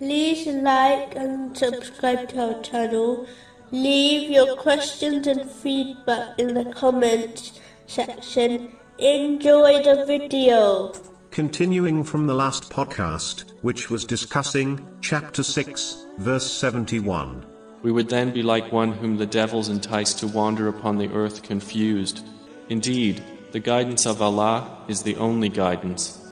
like and subscribe to our channel. Leave your questions and feedback in the comments section. Enjoy the video. Continuing from the last podcast, which was discussing chapter 6, verse 71. We would then be like one whom the devils entice to wander upon the earth confused. Indeed, the guidance of Allah is the only guidance.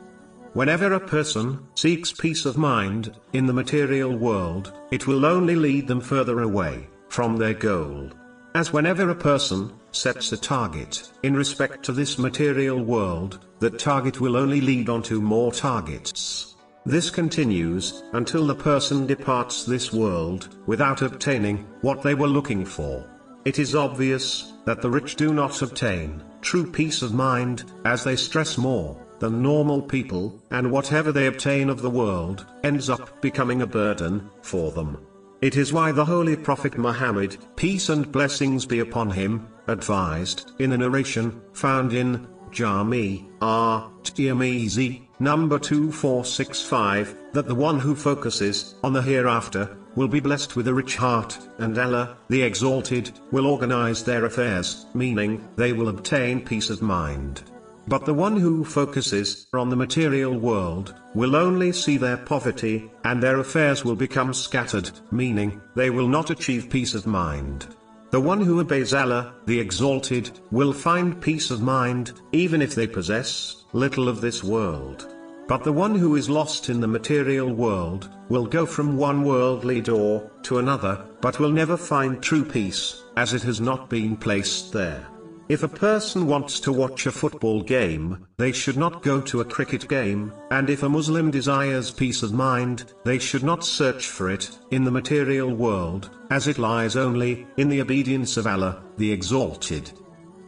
Whenever a person seeks peace of mind in the material world, it will only lead them further away from their goal. As whenever a person sets a target in respect to this material world, that target will only lead on to more targets. This continues until the person departs this world without obtaining what they were looking for. It is obvious that the rich do not obtain true peace of mind as they stress more than normal people, and whatever they obtain of the world ends up becoming a burden for them. It is why the Holy Prophet Muhammad, peace and blessings be upon him, advised, in a narration, found in Jami, At Tirmizi, number 2465, that the one who focuses on the hereafter, will be blessed with a rich heart, and Allah, the Exalted, will organize their affairs, meaning, they will obtain peace of mind. But the one who focuses on the material world, will only see their poverty, and their affairs will become scattered, meaning, they will not achieve peace of mind. The one who obeys Allah, the Exalted, will find peace of mind, even if they possess little of this world. But the one who is lost in the material world, will go from one worldly door to another, but will never find true peace, as it has not been placed there. If a person wants to watch a football game, they should not go to a cricket game, and if a Muslim desires peace of mind, they should not search for it in the material world, as it lies only in the obedience of Allah, the Exalted.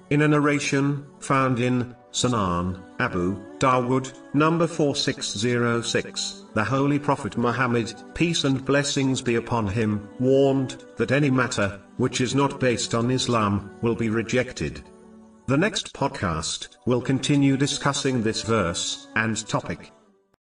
In a narration found in Sunan, Abu Dawood, number 4606, the Holy Prophet Muhammad, peace and blessings be upon him, warned that any matter which is not based on Islam will be rejected. The next podcast will continue discussing this verse and topic.